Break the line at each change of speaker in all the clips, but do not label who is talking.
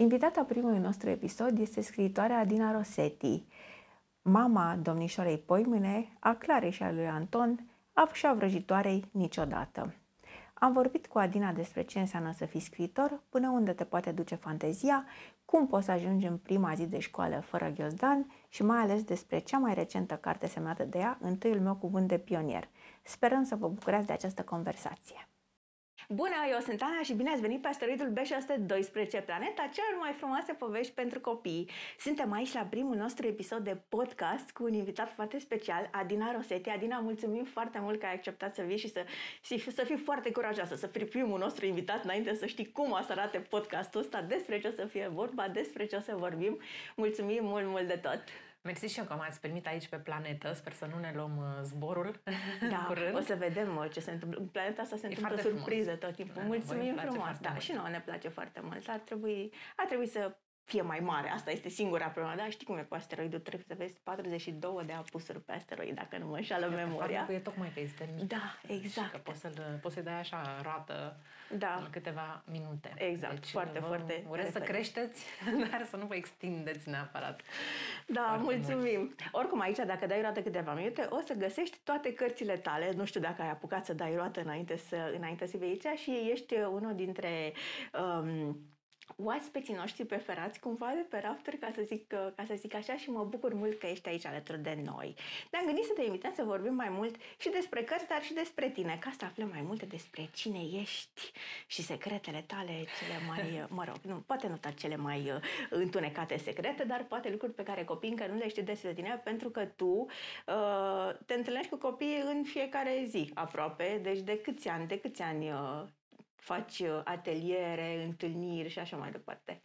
Invitata primului nostru episod este scriitoarea Adina Rosetti, mama domnișoarei Poimâne, a Clarei și a lui Anton, a și a vrăjitoarei niciodată. Am vorbit cu Adina despre ce înseamnă să fii scriitor, până unde te poate duce fantezia, cum poți să ajungi în prima zi de școală fără ghiozdan și mai ales despre cea mai recentă carte semnată de ea, întâiul meu cuvânt de pionier. Sperăm să vă bucurați de această conversație. Bună, eu sunt Ana și bine ați venit pe asteroidul B612, planeta celor mai frumoase povești pentru copii. Suntem aici la primul nostru episod de podcast cu un invitat foarte special, Adina Rosetti. Adina, mulțumim foarte mult că ai acceptat să vii și să, și să fii foarte curajoasă, să fii primul nostru invitat înainte să știi cum o să arate podcastul ăsta, despre ce o să fie vorba, despre ce o să vorbim. Mulțumim mult, mult de tot!
Mersi și eu că m-ați primit aici pe planetă. Sper să nu ne luăm uh, zborul
da, curând. o să vedem uh, ce se întâmplă. Planeta asta se e întâmplă surpriză frumos. tot timpul. Da, Mulțumim frumos. Da, mult. și nouă ne place foarte mult. Ar trebui, ar trebui să fie mai mare. Asta este singura problemă. Da, știi cum e cu asteroidul? Trebuie să vezi 42 de apusuri pe asteroid, dacă nu mă înșală memoria.
e tocmai că este mic.
Da, exact.
că poți, să-l, poți să dai așa roată da. în câteva minute.
Exact, deci, foarte, vă, foarte.
Urez să creșteți, dar să nu vă extindeți neapărat.
Da, foarte mulțumim. Mult. Oricum, aici, dacă dai roată câteva minute, o să găsești toate cărțile tale. Nu știu dacă ai apucat să dai roată înainte să, înainte să vii aici și ești unul dintre um, oaspeții noștri preferați cumva de pe rafter, ca să, zic, ca să zic așa, și mă bucur mult că ești aici alături de noi. Ne-am gândit să te invităm să vorbim mai mult și despre cărți, dar și despre tine, ca să aflăm mai multe despre cine ești și secretele tale cele mai, mă rog, nu, poate nu toate cele mai uh, întunecate secrete, dar poate lucruri pe care copiii încă nu le știu despre tine, pentru că tu uh, te întâlnești cu copiii în fiecare zi, aproape, deci de câți ani, de câți ani uh, faci uh, ateliere, întâlniri și așa mai departe?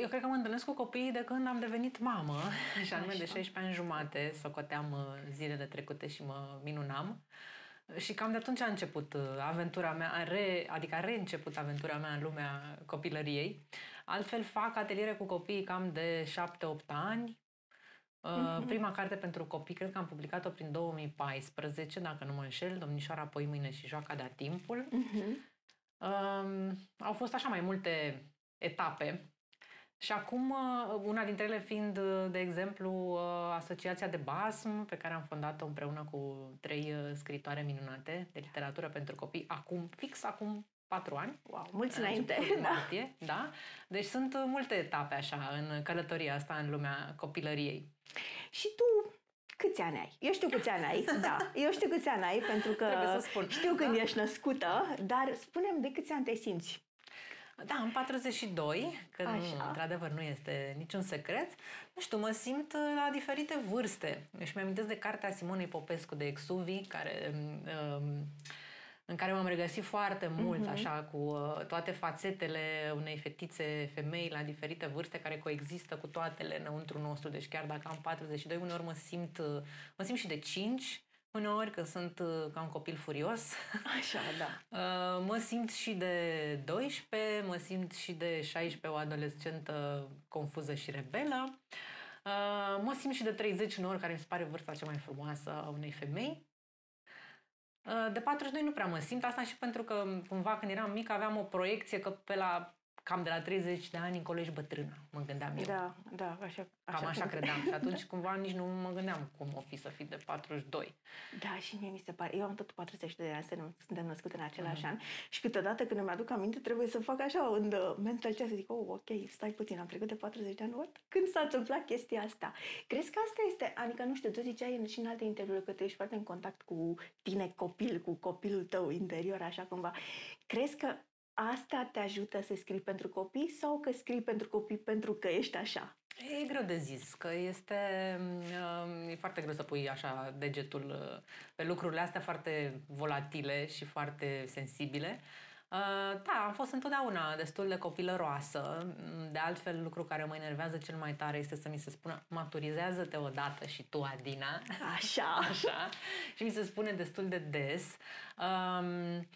Eu cred că mă întâlnesc cu copiii de când am devenit mamă, și anume de 16 ani jumate, socoteam uh, zilele trecute și mă minunam. Și cam de atunci a început uh, aventura mea, re, adică a reînceput aventura mea în lumea copilăriei. Altfel fac ateliere cu copiii cam de 7-8 ani, Uh-huh. Prima carte pentru copii, cred că am publicat-o prin 2014, dacă nu mă înșel, Domnișoara Poi Mâine și Joaca de timpul. Uh-huh. Uh, au fost așa mai multe etape și acum, uh, una dintre ele fiind, uh, de exemplu, uh, Asociația de Basm, pe care am fondat-o împreună cu trei scritoare minunate de literatură pentru copii, acum, fix acum patru ani.
Wow, mulți înainte.
Da. Martie, da. Deci sunt multe etape așa în călătoria asta în lumea copilăriei.
Și tu câți ani ai? Eu știu câți ani ai, da. Eu știu câți ani ai, pentru că
să spun.
știu când da? ești născută, dar spunem de câți ani te simți?
Da, în 42, când Așa. într-adevăr nu este niciun secret, nu știu, mă simt la diferite vârste. Și mi-amintesc de cartea Simonei Popescu de Exuvi, care um, în care m-am regăsit foarte mult, uh-huh. așa, cu uh, toate fațetele unei fetițe femei la diferite vârste care coexistă cu toatele înăuntru nostru. Deci chiar dacă am 42, uneori mă simt, uh, mă simt și de 5, uneori că sunt uh, ca un copil furios.
Așa, da.
Uh, mă simt și de 12, mă simt și de 16, o adolescentă confuză și rebelă. Uh, mă simt și de 30 uneori, care mi se pare vârsta cea mai frumoasă a unei femei. Uh, de 42 nu prea mă simt, asta și pentru că cumva când eram mic aveam o proiecție că pe la cam de la 30 de ani încolo ești bătrână, mă gândeam eu.
Da, da, așa.
așa cam așa credeam. Și atunci cumva nici nu mă gândeam cum o fi să fii de 42.
Da, și mie mi se pare. Eu am tot 40 de ani, suntem născute în același mm. an și câteodată când îmi aduc aminte trebuie să fac așa un uh, mental check, să zic, oh, ok, stai puțin, am trecut de 40 de ani, what? Când s-a întâmplat chestia asta? Crezi că asta este, adică nu știu, tu ziceai și în alte interviuri că tu ești foarte în contact cu tine copil, cu copilul tău interior, așa cumva. Crezi că asta te ajută să scrii pentru copii sau că scrii pentru copii pentru că ești așa?
E greu de zis, că este e foarte greu să pui așa degetul uh, pe lucrurile astea foarte volatile și foarte sensibile. Uh, da, am fost întotdeauna destul de copilăroasă. De altfel, lucru care mă enervează cel mai tare este să mi se spună maturizează-te odată și tu, Adina.
Așa.
Așa. Și mi se spune destul de des. Um,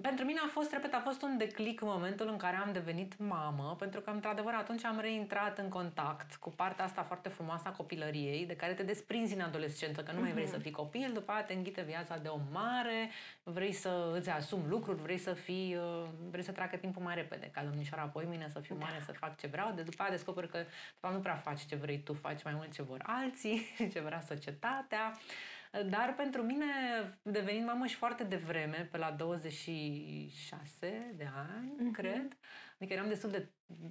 pentru mine a fost, repet, a fost un declic în momentul în care am devenit mamă, pentru că, într-adevăr, atunci am reintrat în contact cu partea asta foarte frumoasă a copilăriei, de care te desprinzi în adolescență, că nu mai vrei să fii copil, după aceea te înghite viața de om mare, vrei să îți asumi lucruri, vrei să fii, uh, vrei să treacă timpul mai repede, ca domnișoara apoi mine să fiu mare, să fac ce vreau, de după aceea descoperi că, de fapt, nu prea faci ce vrei tu, faci mai mult ce vor alții, ce vrea societatea. Dar pentru mine, devenind mamă și foarte devreme, pe la 26 de ani, mm-hmm. cred, adică eram destul de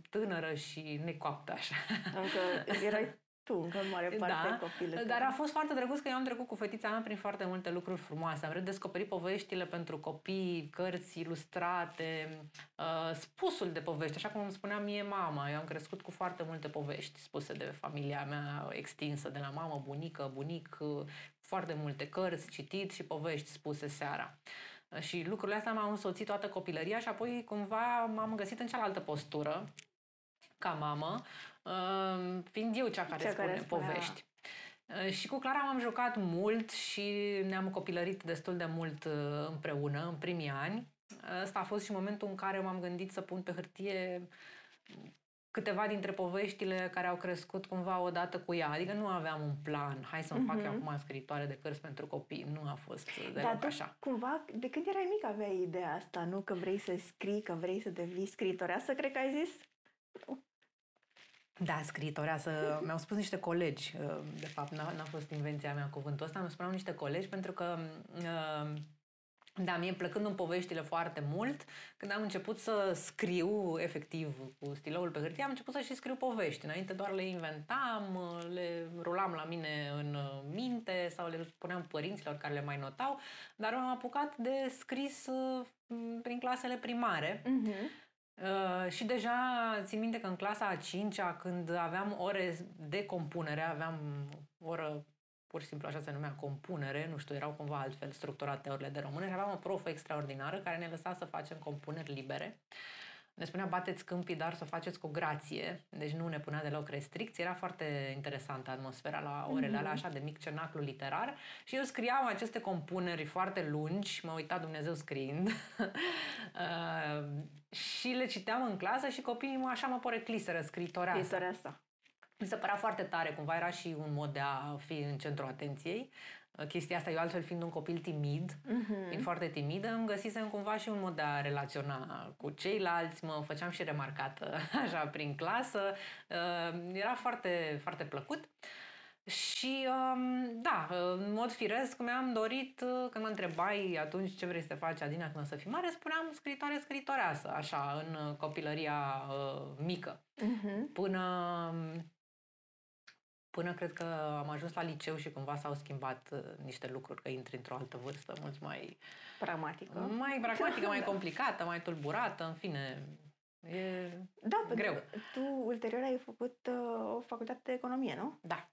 tânără și necoaptă așa.
Încă erai tu, încă în mare parte da, copilă.
Dar a fost foarte drăguț că eu am trecut cu fetița mea prin foarte multe lucruri frumoase. Am redescoperit poveștile pentru copii, cărți ilustrate, uh, spusul de povești, așa cum îmi spunea mie mama. Eu am crescut cu foarte multe povești spuse de familia mea extinsă, de la mamă, bunică, bunic, foarte multe cărți, citit și povești spuse seara. Și lucrurile astea m-au însoțit toată copilăria și apoi cumva m-am găsit în cealaltă postură, ca mamă, uh, fiind eu cea care cea spune care povești. Uh, și cu Clara m-am jucat mult și ne-am copilărit destul de mult uh, împreună în primii ani. Ăsta a fost și momentul în care m-am gândit să pun pe hârtie câteva dintre poveștile care au crescut cumva odată cu ea. Adică nu aveam un plan, hai să-mi uh-huh. fac eu mhm. acum scritoare de cărți pentru copii. Nu a fost deloc Dar așa.
cumva, de când erai mic aveai ideea asta, nu? Că vrei să scrii, că vrei să devii scritoreasă, cred că ai zis?
Da, scritoreasă. Mi-au spus niște colegi, uh, de fapt, n-a, n-a fost invenția mea cuvântul ăsta, mi-au spuneau niște colegi pentru că uh, da, mie plăcând în poveștile foarte mult, când am început să scriu efectiv cu stiloul pe hârtie, am început să și scriu povești. Înainte doar le inventam, le rulam la mine în minte sau le spuneam părinților care le mai notau, dar m-am apucat de scris prin clasele primare. Uh-huh. Uh, și deja țin minte că în clasa a cincea, când aveam ore de compunere, aveam oră pur și simplu așa se numea compunere, nu știu, erau cumva altfel structurate orele de română și aveam o profă extraordinară care ne lăsa să facem compuneri libere. Ne spunea bateți câmpii, dar să o faceți cu grație, deci nu ne punea deloc restricții. Era foarte interesantă atmosfera la orele alea, mhm. așa de mic cenaclu literar. Și eu scriam aceste compuneri foarte lungi, mă uita Dumnezeu scriind, uh, și le citeam în clasă și copiii mă așa mă porecliseră scritoreasă.
Scritoreasă.
Mi se părea foarte tare, cumva era și un mod de a fi în centrul atenției. Uh, chestia asta, eu altfel fiind un copil timid, uh-huh. fiind foarte timidă, îmi găsisem cumva și un mod de a relaționa cu ceilalți, mă făceam și remarcată așa prin clasă. Uh, era foarte, foarte plăcut. Și um, da, în mod firesc mi-am dorit, uh, când mă întrebai atunci ce vrei să faci, Adina, când o să fii mare, spuneam scritoare, scritoreasă, așa, în copilăria uh, mică. Uh-huh. Până um, Până cred că am ajuns la liceu și cumva s-au schimbat uh, niște lucruri, că intri într-o altă vârstă mult mai...
Pragmatică.
Mai pragmatică, mai complicată, mai tulburată, în fine, e
da,
greu.
tu ulterior ai făcut uh, o facultate de economie, nu?
Da.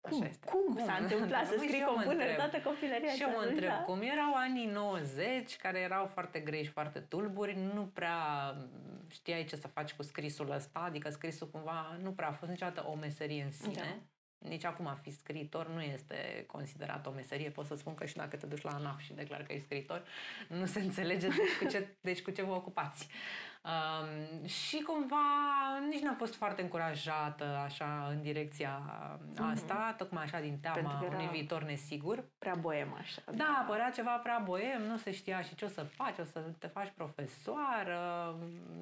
Cum? Așa este. Cum, cum s-a întâmplat să scrii compunere toată copilăria
Și eu mă întreb da? cum erau anii 90, care erau foarte grei și foarte tulburi, nu prea știai ce să faci cu scrisul ăsta, adică scrisul cumva nu prea a fost niciodată o meserie în sine. Da nici acum a fi scriitor nu este considerat o meserie. Pot să spun că și dacă te duci la ANAF și declar că ești scriitor, nu se înțelege deci cu ce, deci cu ce vă ocupați. Um, și cumva nici n-am fost foarte încurajată așa în direcția asta, mm-hmm. tocmai așa din teama unui viitor nesigur.
Prea boem așa.
Da, da, părea ceva prea boem, nu se știa și ce o să faci, o să te faci profesoară,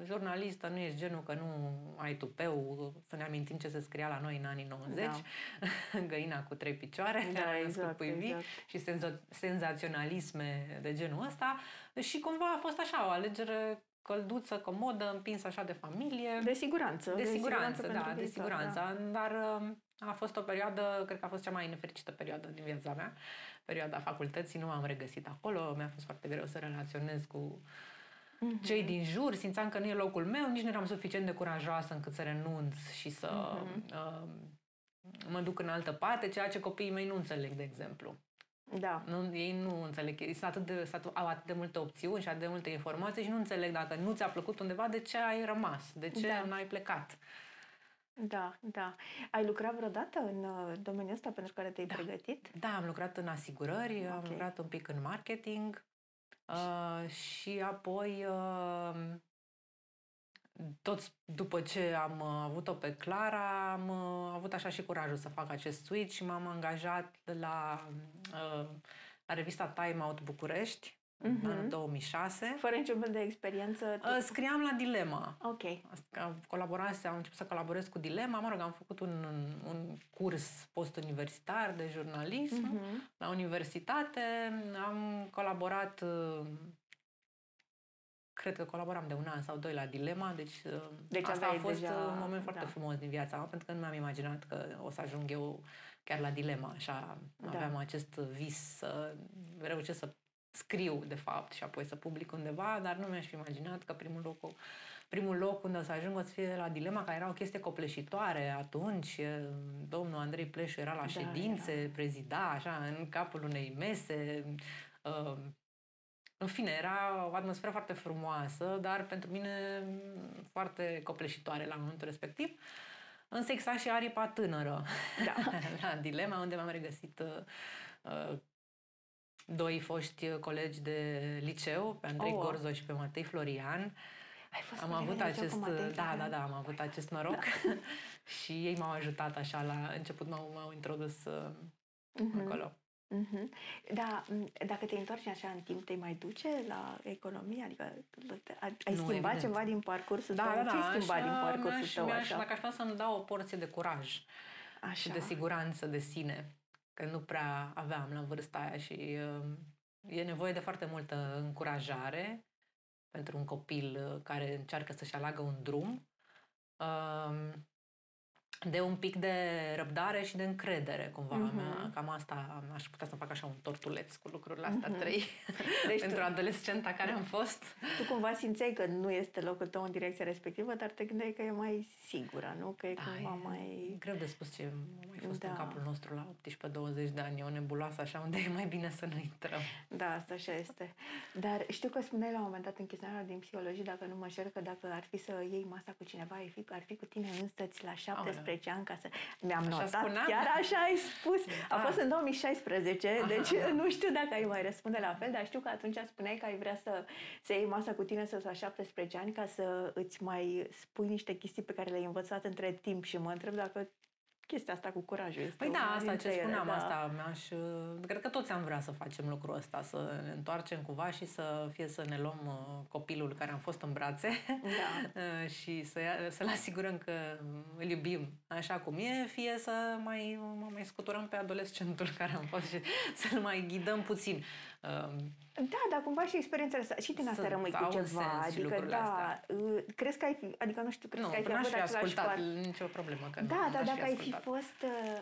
jurnalistă, nu ești genul că nu ai tupeu, să ne amintim ce se scria la noi în anii 90, da. găina cu trei picioare,
da, exact,
cu exact. și senza- senzaționalisme de genul ăsta și cumva a fost așa o alegere călduță, comodă, împinsă așa de familie.
De siguranță.
De, de siguranță, siguranță da, de siguranță. Da. Dar um, a fost o perioadă, cred că a fost cea mai nefericită perioadă din viața mea. Perioada facultății, nu m-am regăsit acolo, mi-a fost foarte greu să relaționez cu uh-huh. cei din jur, simțeam că nu e locul meu, nici nu eram suficient de curajoasă încât să renunț și să uh-huh. uh, mă duc în altă parte, ceea ce copiii mei nu înțeleg, de exemplu.
Da.
Nu, ei nu înțeleg. Sunt atât de, sunt, au atât de multe opțiuni și atât de multe informații și nu înțeleg dacă nu ți-a plăcut undeva, de ce ai rămas, de ce da. n-ai plecat.
Da, da. Ai lucrat vreodată în uh, domeniul ăsta pentru care te-ai
da.
pregătit?
Da, am lucrat în asigurări, okay. am lucrat un pic în marketing, Uh, și apoi, uh, tot după ce am uh, avut-o pe Clara, am uh, avut așa și curajul să fac acest switch și m-am angajat la, uh, la revista Time Out București, uh-huh. în anul 2006.
Fără niciun fel de experiență?
Uh, scriam la Dilema.
Ok.
Colaborase, am început să colaborez cu Dilema. Mă rog, am făcut un, un curs post-universitar de jurnalism uh-huh. la universitate. Am colaborat uh, cred că colaboram de un an sau doi la Dilema, deci, uh, deci asta a fost deja... un moment foarte da. frumos din viața mea, pentru că nu mi-am imaginat că o să ajung eu chiar la Dilema, așa da. aveam acest vis să reușesc să scriu, de fapt, și apoi să public undeva, dar nu mi-aș fi imaginat că primul loc, primul loc unde o să ajung o să fie la Dilema, care era o chestie copleșitoare atunci. Domnul Andrei Pleșu era la da, ședințe, era. prezida, așa, în capul unei mese. Uh, în fine, era o atmosferă foarte frumoasă, dar pentru mine foarte copleșitoare la momentul respectiv. Însă exact și aripa tânără da. la Dilema, unde m-am regăsit uh, doi foști colegi de liceu, pe Andrei oh, Gorzoș și pe Matei Florian.
Ai fost
am avut acest, Matei, da, da, da, am avut acest noroc da. și ei m-au ajutat așa la început m-au, m-au introdus uh, uh-huh. acolo.
Uh-huh. Da, dacă te întorci așa în timp, te mai duce la economie? Adică ai nu, schimbat evident. ceva din parcursul
da,
tău?
Da, da,
Ce schimbat așa, din parcursul
mi-aș,
tău?
Mi-aș, așa? Dacă aș vrea să-mi dau o porție de curaj așa. și de siguranță de sine, că nu prea aveam la vârsta aia și uh, e nevoie de foarte multă încurajare pentru un copil uh, care încearcă să-și aleagă un drum. Uh, de un pic de răbdare și de încredere, cumva. Uh-huh. Mea, cam asta aș putea să fac așa un tortuleț cu lucrurile astea uh-huh. trei deci pentru tu, adolescenta care am fost.
Tu cumva simțeai că nu este locul tău în direcția respectivă, dar te gândeai că e mai sigură, nu? Că e da, cumva e mai...
greu de spus ce a mai fost da. în capul nostru la 18-20 de ani. E o nebuloasă așa unde e mai bine să nu intrăm.
Da, asta așa este. Dar știu că spuneai la un moment dat în chestionarea din psihologie, dacă nu mă șer, că dacă ar fi să iei masa cu cineva, ar fi, ar fi cu tine însăți la 17 18 ani ca să... Mi-am așa notat, spuneam? chiar așa ai spus. Da. A fost în 2016, Aha. deci nu știu dacă ai mai răspunde la fel, dar știu că atunci spuneai că ai vrea să, să iei masa cu tine să la 17 ani ca să îți mai spui niște chestii pe care le-ai învățat între timp și mă întreb dacă chestia asta cu curajul este
Păi da, asta ce spuneam, da. asta mi-aș... Cred că toți am vrea să facem lucrul ăsta, să ne întoarcem cumva și să fie să ne luăm uh, copilul care am fost în brațe da. Uh, și să, să-l asigurăm că îl iubim așa cum e, fie să mai, mai scuturăm pe adolescentul care am fost și să-l mai ghidăm puțin.
Um, da, dar cumva și experiențele astea, și din asta rămâi cu ceva. Adică, da, astea. Uh, crezi că ai fi, adică nu știu, crezi
nu,
că ai fi
avut același ascultat, nicio problemă. Că
da,
nu,
dar dacă ai fi fost uh,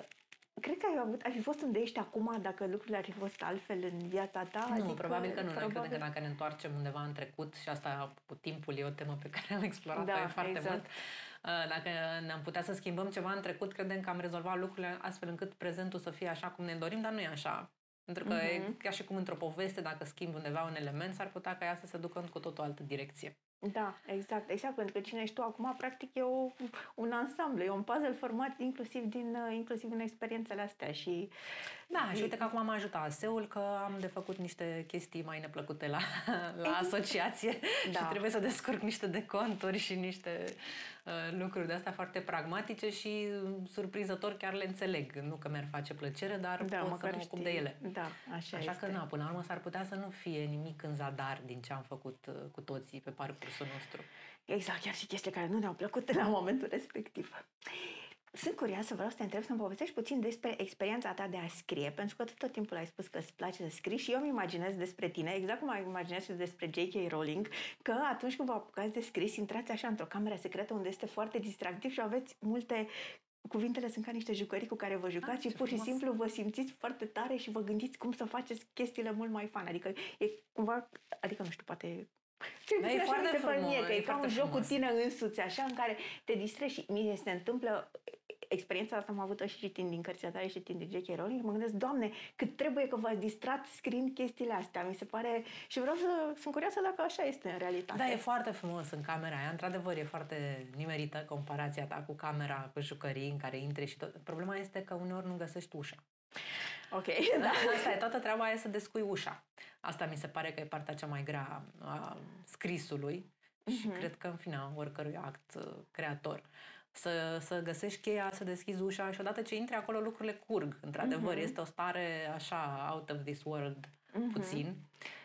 Cred că ai, avut, ai fi fost unde ești acum dacă lucrurile ar fi fost altfel în viața ta?
Nu, adică, probabil că nu. Probabil... Noi credem că dacă ne întoarcem undeva în trecut, și asta cu timpul e o temă pe care am explorat-o da, foarte exact. mult, uh, dacă ne-am putea să schimbăm ceva în trecut, credem că am rezolvat lucrurile astfel încât prezentul să fie așa cum ne dorim, dar nu e așa. Pentru că uh-huh. e mhm. ca și cum într-o poveste, dacă schimbi undeva un element, s-ar putea ca ea să se ducă cu tot o altă direcție.
Da, exact, exact, pentru că cine ești tu acum, practic e o, un ansamblu, e un puzzle format inclusiv din, inclusiv din experiențele astea și...
Da, și uite că acum am ajutat ASEUL că am de făcut niște chestii mai neplăcute la, la asociație da. și trebuie să descurc niște deconturi și niște uh, lucruri de astea foarte pragmatice și surprinzător chiar le înțeleg. Nu că mi-ar face plăcere, dar da, pot să mă ocup de ele.
Da, așa
Așa
este.
că, na, până la urmă s-ar putea să nu fie nimic în zadar din ce am făcut uh, cu toții pe parcurs parcursul nostru.
Exact, chiar și chestii care nu ne-au plăcut la momentul respectiv. Sunt curioasă, vreau să te întreb să-mi povestești puțin despre experiența ta de a scrie, pentru că tot timpul ai spus că îți place să scrii și eu îmi imaginez despre tine, exact cum ai imaginez și despre J.K. Rowling, că atunci când vă apucați de scris, intrați așa într-o cameră secretă unde este foarte distractiv și aveți multe cuvintele sunt ca niște jucării cu care vă jucați ah, și pur frumos. și simplu vă simțiți foarte tare și vă gândiți cum să faceți chestiile mult mai fan. Adică e cumva, adică nu știu, poate da, e foarte frumos, mie, că e, e ca un joc frumos. cu tine însuți, așa, în care te distrezi și mie se întâmplă experiența asta am avut-o și citind din cărția tale și citind din J.K. Rowling mă gândesc, Doamne, cât trebuie că v-ați distrat scriind chestiile astea. Mi se pare... Și vreau să... Sunt curioasă dacă așa este în realitate.
Da, e foarte frumos în camera aia. Într-adevăr, e foarte nimerită comparația ta cu camera, cu jucării în care intri și tot. Problema este că uneori nu găsești ușa.
Ok,
da. Asta e, toată treaba e să descui ușa. Asta mi se pare că e partea cea mai grea a scrisului uh-huh. și mhm. cred că, în fine, oricărui act uh, creator. Să, să găsești cheia, să deschizi ușa și odată ce intri acolo lucrurile curg. Într-adevăr, uh-huh. este o stare așa out of this world uh-huh. puțin.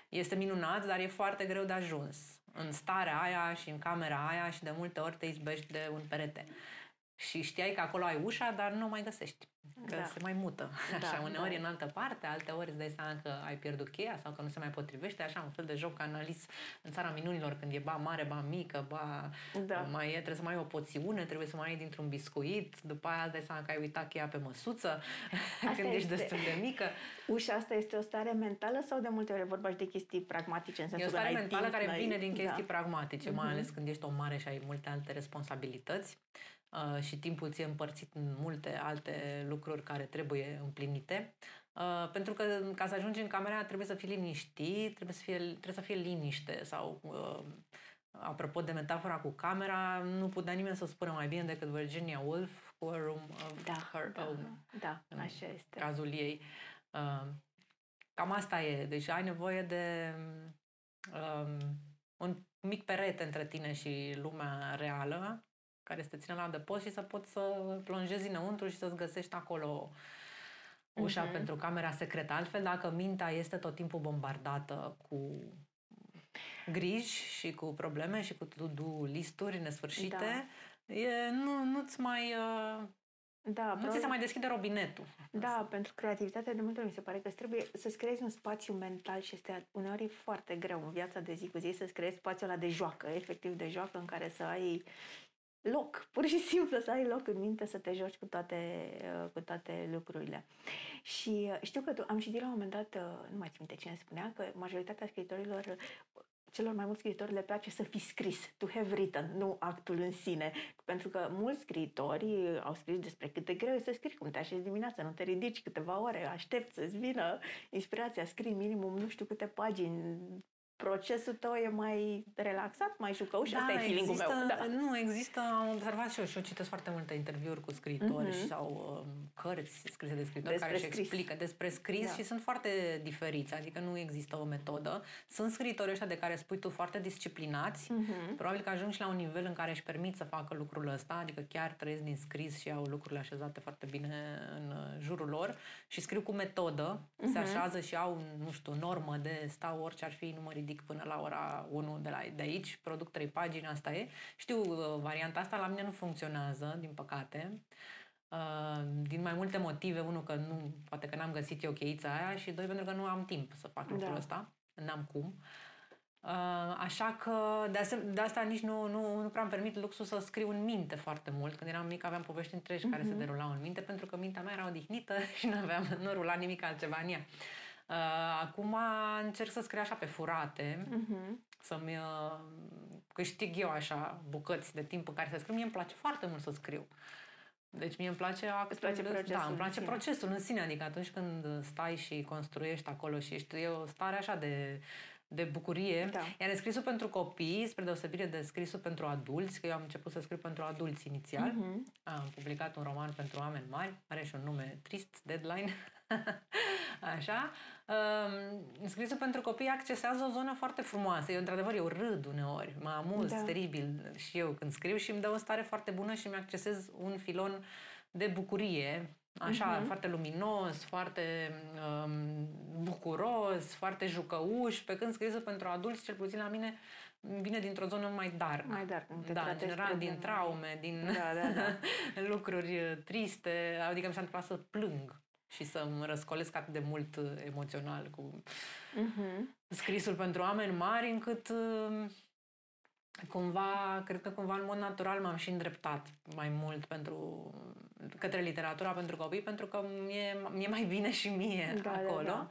Este minunat, dar e foarte greu de ajuns. În starea aia și în camera aia și de multe ori te izbești de un perete și știai că acolo ai ușa, dar nu o mai găsești. Că da. se mai mută. Da, așa, uneori da. în altă parte, alte ori îți dai seama că ai pierdut cheia sau că nu se mai potrivește. Așa, un fel de joc analis în țara minunilor, când e ba mare, ba mică, ba da. mai e, trebuie să mai ai o poțiune, trebuie să mai ai dintr-un biscuit, după aia îți dai seama că ai uitat cheia pe măsuță, asta când ești destul de mică.
Ușa asta este o stare mentală sau de multe ori vorba de chestii pragmatice? În
sensul e o stare mentală timp, care vine din chestii da. pragmatice, uh-huh. mai ales când ești o mare și ai multe alte responsabilități. Uh, și timpul ți-e împărțit în multe alte lucruri care trebuie împlinite. Uh, pentru că ca să ajungi în camera trebuie să fii liniștit, trebuie să fie, trebuie să fie liniște sau uh, apropo de metafora cu camera, nu putea nimeni să spună mai bine decât Virginia Woolf cu A Room of
da,
Her
da,
Own.
Da, așa este.
Cazul ei. Uh, cam asta e. Deci ai nevoie de um, un mic perete între tine și lumea reală care să te țină la adăpost și să poți să plonjezi înăuntru și să-ți găsești acolo ușa uh-huh. pentru camera secretă. Altfel, dacă mintea este tot timpul bombardată cu griji și cu probleme și cu to-do listuri nesfârșite, da. e, nu, nu-ți mai... Uh, da, nu ți se mai deschide robinetul.
Da, pentru creativitatea de multe ori mi se pare că trebuie să-ți creezi un spațiu mental și este uneori foarte greu în viața de zi cu zi să-ți creezi spațiul ăla de joacă, efectiv de joacă în care să ai loc, pur și simplu să ai loc în minte să te joci cu toate, uh, cu toate lucrurile. Și uh, știu că tu, am citit la un moment dat, uh, nu mai țin minte cine spunea, că majoritatea scriitorilor celor mai mulți scriitori le place să fi scris, to have written, nu actul în sine. Pentru că mulți scriitori au scris despre cât de greu e să scrii, cum te așezi dimineața, nu te ridici câteva ore, aștepți să-ți vină inspirația, scrii minimum nu știu câte pagini procesul tău e mai relaxat, mai jucăuș? Da, Asta e feeling
există,
meu. Da.
Nu, există, am observat și eu și eu citesc foarte multe interviuri cu scriitori uh-huh. sau um, cărți scrise de scriitori despre care își explică despre scris da. și sunt foarte diferiți, adică nu există o metodă. Sunt scriitori ăștia de care spui tu foarte disciplinați, uh-huh. probabil că ajung și la un nivel în care își permit să facă lucrul ăsta, adică chiar trăiesc din scris și au lucrurile așezate foarte bine în uh, jurul lor și scriu cu metodă, uh-huh. se așează și au, nu știu, normă de stau orice ar fi, nu mă ridic până la ora 1 de, la, de aici, produc trei pagini, asta e. Știu, uh, varianta asta la mine nu funcționează, din păcate. Uh, din mai multe motive. Unul, că nu, poate că n-am găsit eu cheița aia și doi, pentru că nu am timp să fac lucrul da. ăsta. N-am cum. Uh, așa că de, asem- de asta nici nu, nu, nu prea am permit luxul să scriu în minte foarte mult. Când eram mic aveam povești întregi uh-huh. care se mhm. derulau în minte pentru că mintea mea era odihnită și nu aveam, nu rula nimic altceva în ea. Uh, acum încerc să scriu așa pe furate, uh-huh. să-mi uh, câștig eu așa bucăți de timp în care să scriu. Mie îmi place foarte mult să scriu. Deci mie îmi place
actul, place procesul
da, îmi place în procesul în sine, adică atunci când stai și construiești acolo și ești e o stare așa de de bucurie. Da. Iar scrisul pentru copii, spre deosebire de scrisul pentru adulți, că eu am început să scriu pentru adulți inițial, uh-huh. am publicat un roman pentru oameni mari, are și un nume trist, Deadline, așa. Um, scrisul pentru copii accesează o zonă foarte frumoasă. Eu, într-adevăr, eu râd uneori, mă amuz da. teribil și eu când scriu și îmi dă o stare foarte bună și mi-accesez un filon de bucurie Așa, uh-huh. foarte luminos, foarte um, bucuros, foarte jucăuș, pe când scrisul pentru adulți, cel puțin la mine, vine dintr-o zonă mai dark.
Mai dark.
Da, în general din traume, din da, da, da. lucruri triste, adică mi s-a întâmplat să plâng și să-mi răscolesc atât de mult emoțional cu uh-huh. scrisul pentru oameni mari, încât uh, cumva, cred că cumva în mod natural m-am și îndreptat mai mult pentru, către literatura pentru copii, pentru că mi-e, mi-e mai bine și mie da, acolo. Da, da.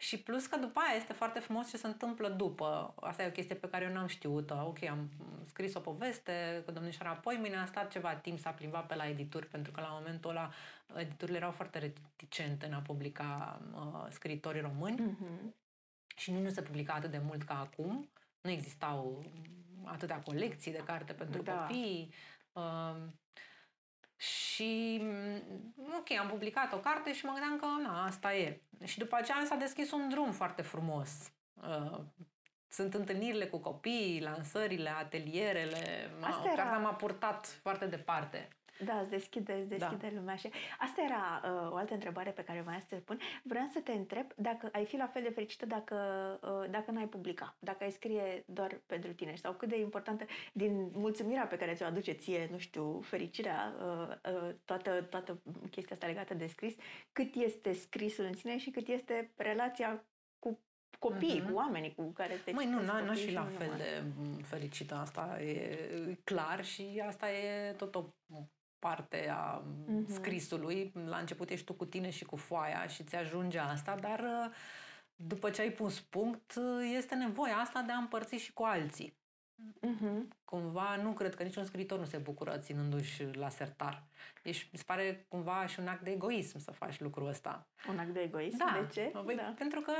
Și plus că după aia este foarte frumos ce se întâmplă după. Asta e o chestie pe care eu n-am știut-o. Ok, am scris o poveste cu domnișoara apoi mine a stat ceva timp să a plimbat pe la edituri, pentru că la momentul ăla editurile erau foarte reticente în a publica uh, scritorii români. Mm-hmm. Și nu, nu se publica atât de mult ca acum. Nu existau atâtea colecții de carte pentru da. copii. Uh, și Și, mm, ok, am publicat o carte și mă gândeam că, na, asta e. Și după aceea s-a deschis un drum foarte frumos. Uh, sunt întâlnirile cu copii, lansările, atelierele. Asta era... Cartea m-a purtat foarte departe.
Da, îți deschide, îți deschide da. lumea. Și asta era uh, o altă întrebare pe care vreau să te pun. Vreau să te întreb dacă ai fi la fel de fericită dacă, uh, dacă n-ai publica, dacă ai scrie doar pentru tine sau cât de importantă din mulțumirea pe care ți-o aduce ție, nu știu, fericirea, uh, uh, toată, toată chestia asta legată de scris, cât este scrisul în sine și cât este relația cu copiii, uh-huh. cu oamenii cu care te
Măi, nu, nu și la fel de fericită, asta e clar și asta e tot o parte a uh-huh. scrisului. La început ești tu cu tine și cu foaia și ți ajunge asta, dar uh, după ce ai pus punct, uh, este nevoia asta de a împărți și cu alții. Uh-huh. Cumva nu cred că niciun scriitor nu se bucură ținându-și la sertar. Deci mi se pare cumva și un act de egoism să faci lucrul ăsta.
Un act de egoism?
Da.
De ce?
Păi, da. Pentru că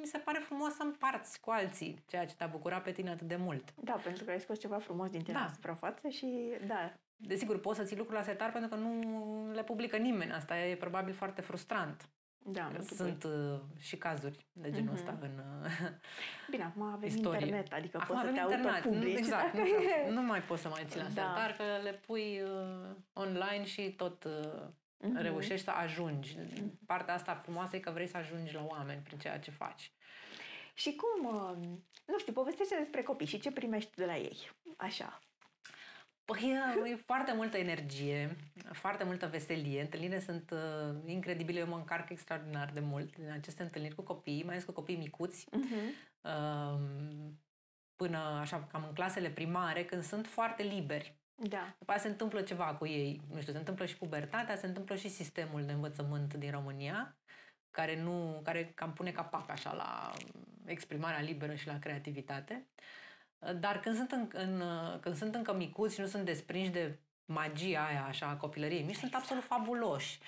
mi se pare frumos să împarți cu alții ceea ce te-a bucurat pe tine atât de mult.
Da, pentru că ai scos ceva frumos din tine da. la suprafață și da,
Desigur, poți să ții lucrurile la setar pentru că nu le publică nimeni. Asta e probabil foarte frustrant.
Da,
Sunt uh, și cazuri de genul uh-huh. ăsta în uh,
Bine, acum avem istorie. internet, adică
acum
poți
să te
autopublici.
Exact, nu, nu mai poți să mai ții la da. setar, că le pui uh, online și tot uh, uh-huh. reușești să ajungi. Partea asta frumoasă e că vrei să ajungi la oameni prin ceea ce faci.
Și cum, uh, nu știu, povestește despre copii și ce primești de la ei, așa,
Păi e foarte multă energie, foarte multă veselie. Întâlnirile sunt uh, incredibile. Eu mă încarc extraordinar de mult din aceste întâlniri cu copii, mai ales cu copii micuți. Uh-huh. Uh, până așa cam în clasele primare, când sunt foarte liberi.
Da.
După aceea se întâmplă ceva cu ei. Nu știu, se întâmplă și pubertatea, se întâmplă și sistemul de învățământ din România, care nu, care cam pune capac așa la exprimarea liberă și la creativitate. Uh, dar când sunt, în, în, când sunt încă micuți și nu sunt desprinși de magia aia așa a copilăriei mici, sunt absolut fabuloși.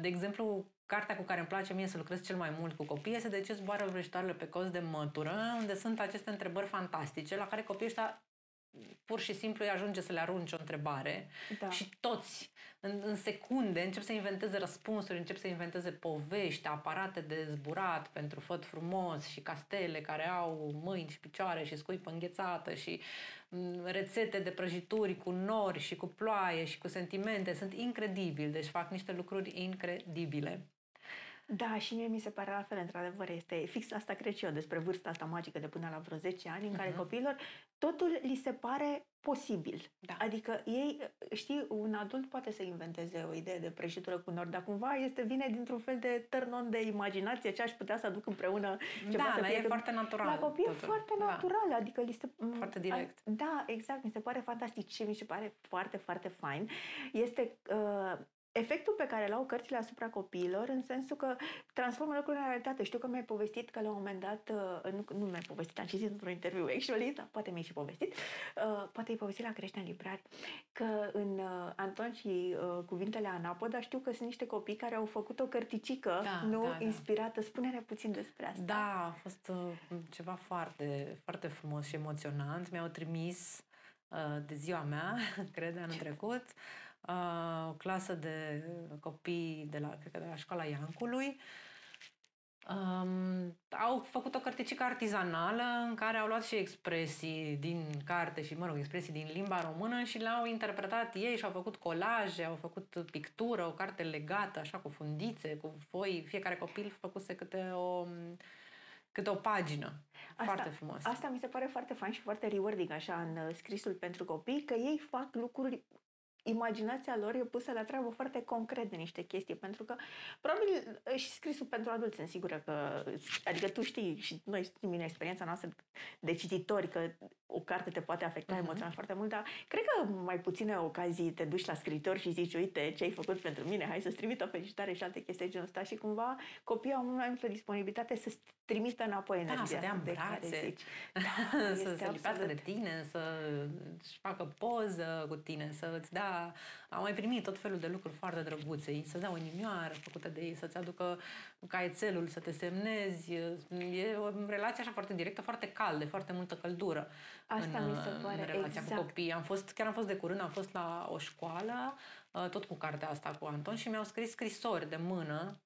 De exemplu, cartea cu care îmi place mie să lucrez cel mai mult cu copii este De ce zboară vrăjitoarele pe cost de mătură, unde sunt aceste întrebări fantastice la care copiii ăștia pur și simplu îi ajunge să le arunce o întrebare da. și toți, în, în secunde, încep să inventeze răspunsuri, încep să inventeze povești, aparate de zburat pentru făt frumos și castele care au mâini și picioare și scuipă înghețată și mm, rețete de prăjituri cu nori și cu ploaie și cu sentimente. Sunt incredibili, deci fac niște lucruri incredibile.
Da, și mie mi se pare la fel, într-adevăr, este fix asta cred și eu despre vârsta asta magică de până la vreo 10 ani, în uh-huh. care mhm. copiilor totul li se pare posibil. Da. Adică ei, știi, un adult poate să inventeze o idee de prăjitură cu nord, dar cumva este, vine dintr-un fel de turn de imaginație ce aș putea să aduc împreună
ceva da, să fie. e foarte natural.
La copii e foarte da. natural, da. adică li se...
Foarte direct.
Da, exact, mi se pare fantastic. Ce mi se pare foarte, foarte fain este uh, efectul pe care l-au cărțile asupra copiilor, în sensul că transformă lucrurile în realitate. Știu că mi-ai povestit că la un moment dat, uh, nu, nu mi-ai povestit, am citit într-un interviu, actually, dar poate mi-ai și povestit, uh, poate ai povestit la creștere în librari, că în uh, Anton și uh, cuvintele Anapoda știu că sunt niște copii care au făcut o cărticică, da, nu, da, da. inspirată. Spune-ne puțin despre asta.
Da, a fost uh, ceva foarte, foarte frumos și emoționant. Mi-au trimis uh, de ziua mea, cred, anul trecut, o clasă de copii de la, cred că de la școala Iancului. Um, au făcut o cărticică artizanală în care au luat și expresii din carte și, mă rog, expresii din limba română și le-au interpretat ei și au făcut colaje, au făcut pictură, o carte legată, așa, cu fundițe, cu foi. Fiecare copil făcuse câte o, câte o pagină. Asta, foarte frumos.
Asta mi se pare foarte fain și foarte rewarding așa în scrisul pentru copii, că ei fac lucruri imaginația lor e pusă la treabă foarte concret de niște chestii, pentru că probabil și scrisul pentru adulți sunt sigură că, adică tu știi și noi știm din experiența noastră de cititori că o carte te poate afecta uh-huh. emoțional foarte mult, dar cred că mai puține ocazii te duci la scriitor și zici, uite ce ai făcut pentru mine, hai să-ți trimit o felicitare și alte chestii de genul ăsta și cumva copiii au mult mai multă disponibilitate să trimită înapoi
da,
energia.
să dea în brațe, da, să se lipească de tine, să-și facă poză cu tine, să îți dea așa, am mai primit tot felul de lucruri foarte drăguțe. Ei să dea o inimioară făcută de ei, să-ți aducă caietelul, să te semnezi. E o relație așa foarte directă, foarte caldă, foarte multă căldură.
Asta
în,
mi se pare,
în relația
exact.
cu copiii. Am fost, chiar am fost de curând, am fost la o școală, uh, tot cu cartea asta cu Anton și mi-au scris scrisori de mână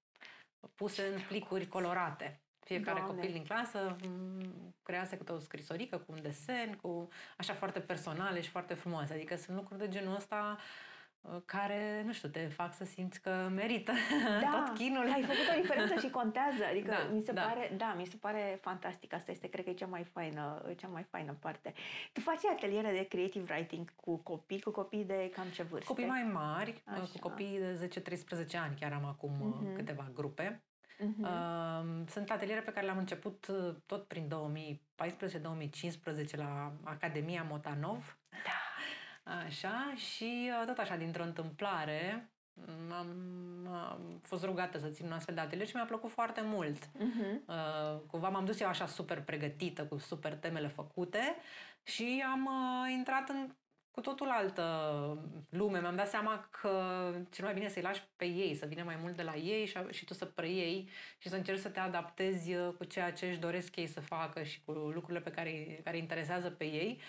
puse în plicuri colorate. Fiecare
Doamne.
copil din clasă m, crease câte o scrisorică cu un desen, cu așa foarte personale și foarte frumoase. Adică sunt lucruri de genul ăsta uh, care, nu știu, te fac să simți că merită
Da,
tot chinul.
ai făcut o diferență și contează. Adică
Da,
mi se
da.
pare, da, mi se pare fantastic. Asta este, cred că e cea mai faină, cea mai faină parte. Tu faci ateliere de creative writing cu copii, cu copii de cam ce vârste?
Copii mai mari, uh,
Așa.
cu copii de 10-13 ani, chiar am acum uh,
Mhm.
câteva grupe.
Mhm.
Uh, Sunt ateliere pe care le-am început uh, tot prin 2014-2015 la Academia Motanov.
Da.
Așa, și uh, tot așa, dintr-o întâmplare, m- am, am fost rugată să țin un astfel de atelier și mi-a plăcut foarte mult.
Mhm.
Uh, cumva m-am dus eu așa super pregătită, cu super temele făcute și am uh, intrat în cu totul altă lume. Mi-am dat seama că cel mai bine să-i lași pe ei, să vină mai mult de la ei și, și tu să preiei și să încerci să te adaptezi uh, cu ceea ce își doresc ei să facă și cu lucrurile pe care, care interesează pe ei.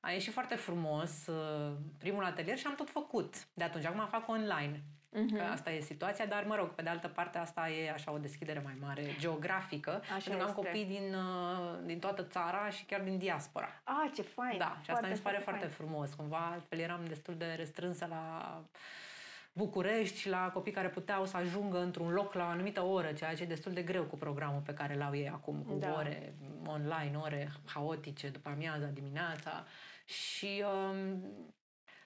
A ieșit foarte frumos uh, primul atelier și am tot făcut. De atunci, acum fac online.
Mhm.
Că asta e situația, dar mă rog, pe de altă parte asta e așa o deschidere mai mare geografică,
Așa
pentru că am
este.
copii din, uh, din toată țara și chiar din diaspora.
Ah, ce fain!
Da, și asta mi se pare foarte frumos. Cumva altfel eram destul de restrânsă la București și la copii care puteau să ajungă într-un loc la o anumită oră, ceea ce e destul de greu cu programul pe care l-au ei acum, cu
Da.
ore online, ore haotice, după amiaza, dimineața. Și um,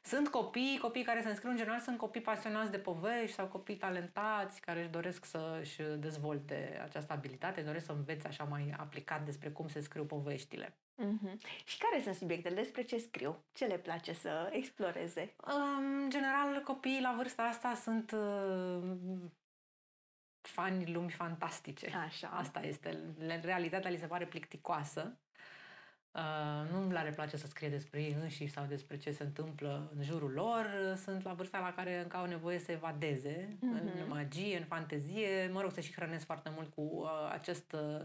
sunt copii, copii care se înscriu în general, sunt copii pasionați de povești sau copii talentați care își doresc să-și dezvolte această abilitate, își doresc să învețe așa mai aplicat despre cum se scriu poveștile.
Mhm. Și care sunt subiectele? Despre ce scriu? Ce le place să exploreze?
În general, copiii la vârsta asta sunt uh, fani lumii fantastice.
Așa.
Asta este. Le- Realitatea li se pare plicticoasă. Uh, nu le place să scrie despre ei înșiși sau despre ce se întâmplă în jurul lor. Sunt la vârsta la care încă au nevoie să evadeze
Mhm.
în magie, în fantezie. Mă rog, să și hrănesc foarte mult cu uh, acest uh,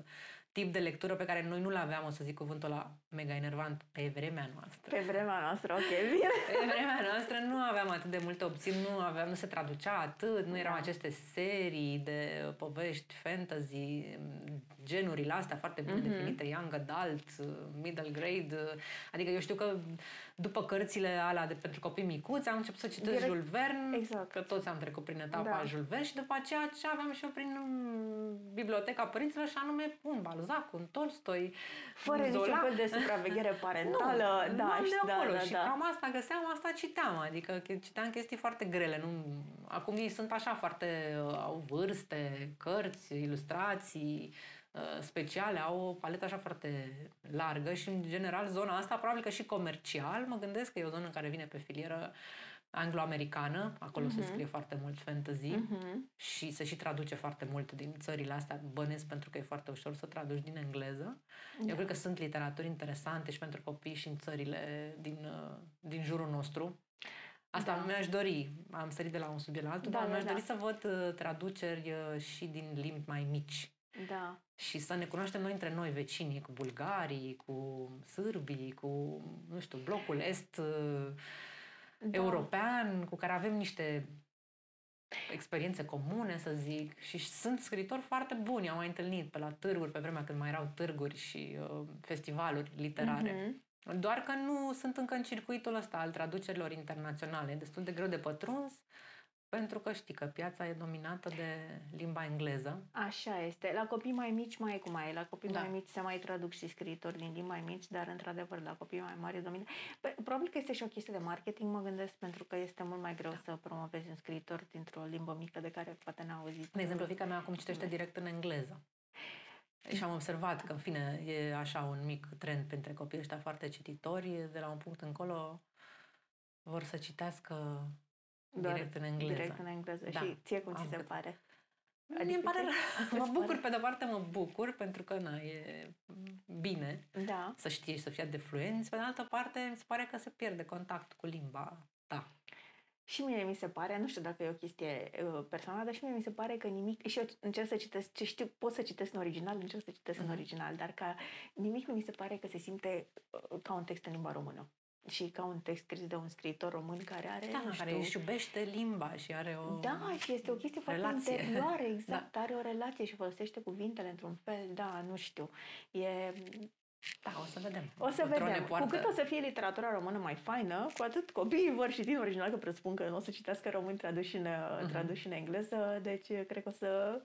tip de lectură pe care noi nu-l aveam, o să zic cuvântul la mega enervant, pe vremea noastră.
Pe vremea noastră, ok, bine.
Pe vremea noastră nu aveam atât de multe opțiuni, nu, aveam, nu se traducea atât, nu erau
Da.
aceste serii de povești fantasy, genurile astea foarte bine
Mhm.
definite, young adult, middle grade, adică eu știu că după cărțile alea de pentru copii micuți am început să citesc
Direct-
Jules Verne,
exact.
că toți am trecut prin etapa
Da.
Jules Verne și după aceea ce aveam și eu prin mm, biblioteca părinților și anume un Balzac, un Tolstoi,
Fără
un
niciun
Zola.
fel de supraveghere parentală.
Nu,
da,
nu am
și-
de
da,
acolo
da,
și
da.
cam asta găseam, asta citeam, adică che- citeam chestii foarte grele. Nu, acum ei sunt așa foarte, uh, au vârste, cărți, ilustrații uh, speciale, au o paletă așa foarte largă și în general zona asta, probabil că și comercial, mă gândesc că e o zonă care vine pe filieră anglo-americană, acolo se scrie foarte mult fantasy
Mhm.
și se și traduce foarte mult din țările astea, bănesc pentru că e foarte ușor să traduci din engleză. Eu cred că sunt literaturi interesante și pentru copii și în țările din, uh, din jurul nostru. Asta
Da.
mi-aș dori, am sărit de la un subiect la altul,
Da,
dar
da,
mi-aș
da.
dori să văd uh, traduceri uh, și din limbi mai mici
Da.
și să ne cunoaștem noi între noi vecinii, cu bulgarii, cu sârbii, cu, nu știu, blocul est uh,
Da.
european, cu care avem niște experiențe comune, să zic, și sunt scritori foarte buni. Am mai întâlnit pe la târguri, pe vremea când mai erau târguri și uh, festivaluri literare.
Mhm.
Doar că nu sunt încă în circuitul ăsta al traducerilor internaționale. E destul de greu de pătruns, pentru că știi că piața e dominată de limba engleză.
Așa este. La copii mai mici mai e cum mai e. La copii
Da.
mai mici se mai traduc și scriitori din limbi mai mici, dar într-adevăr la copii mai mari domine. Pe- Probabil că este și o chestie de marketing, mă gândesc, pentru că este mult mai greu să promovezi un scriitor dintr-o limbă mică de care poate n-a auzit.
De exemplu, fica mea acum citește direct în engleză. Și am observat că, în fine, e așa un mic trend printre copiii ăștia foarte cititori. De la un punct încolo vor să citească
Doar
direct în engleză.
Direct în engleză.
Da.
Și ție cum ți
Am
se
cât-
pare?
Mie
Adică
îmi pare
ce-
rău. Mă
îți
bucur,
pare?
pe de-o parte mă bucur, pentru că na, e bine
Da.
să știe și să fie de fluenți. Pe de altă parte, mi se pare că se pierde contactul cu limba. Da.
și mie mi se pare, nu știu dacă e o chestie uh, personală, dar și mie mi se pare că nimic, și eu încerc să citesc, ce știu, pot să citesc în original, încerc să citesc mm-hmm. în mhm. original, dar ca nimic nu mi se pare că se simte uh, ca un text în limba română și ca un text scris de un scriitor român care are,
da,
nu
știu, care își iubește limba și are o
Da, și este o chestie
relație.
foarte interioară, exact, da. are o relație și folosește cuvintele într-un fel, da, nu știu. E
da, o să vedem.
O să Într-o vedem. Cu cât o să fie literatura română mai faină, cu atât copiii vor citi în original, că presupun că nu o să citească români traduși în, uh-huh. traduși în engleză, deci cred că o să,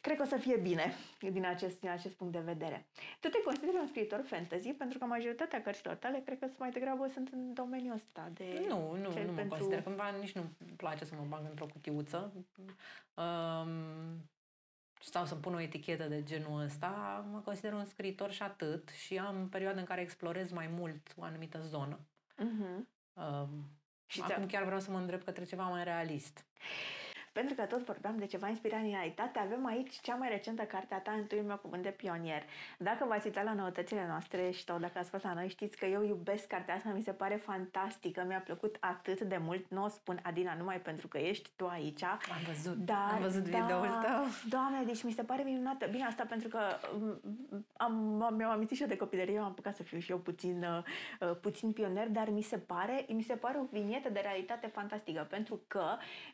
cred că o să fie bine din acest, din acest punct de vedere. Tu te consideri un scriitor fantasy pentru că majoritatea cărților tale cred că mai degrabă sunt în domeniul ăsta. De
nu, nu, nu pentru... mă consider. Cumva nici nu place să mă bag într-o cutiuță. Um, sau să-mi pun o etichetă de genul ăsta, mă consider un scriitor și atât și am perioade în care explorez mai mult o anumită zonă. Uh-huh. Uh, și acum chiar vreau să mă îndrept către ceva mai realist.
Pentru că tot vorbeam de ceva inspirat în realitate, avem aici cea mai recentă carte a ta, întâiul meu cuvânt de pionier. Dacă v-ați uitat la noutățile noastre și sau dacă ați fost la noi, știți că eu iubesc cartea asta, mi se pare fantastică, mi-a plăcut atât de mult. Nu o spun, Adina, numai pentru că ești tu aici. Am
văzut, dar, am văzut da, videoul tău.
Doamne, deci mi se pare minunată. Bine, asta pentru că mm, am, am, mi-am amintit și eu de copilărie, am apucat să fiu și eu puțin, uh, puțin pionier, dar mi se pare, mi se pare o vinietă de realitate fantastică, pentru că,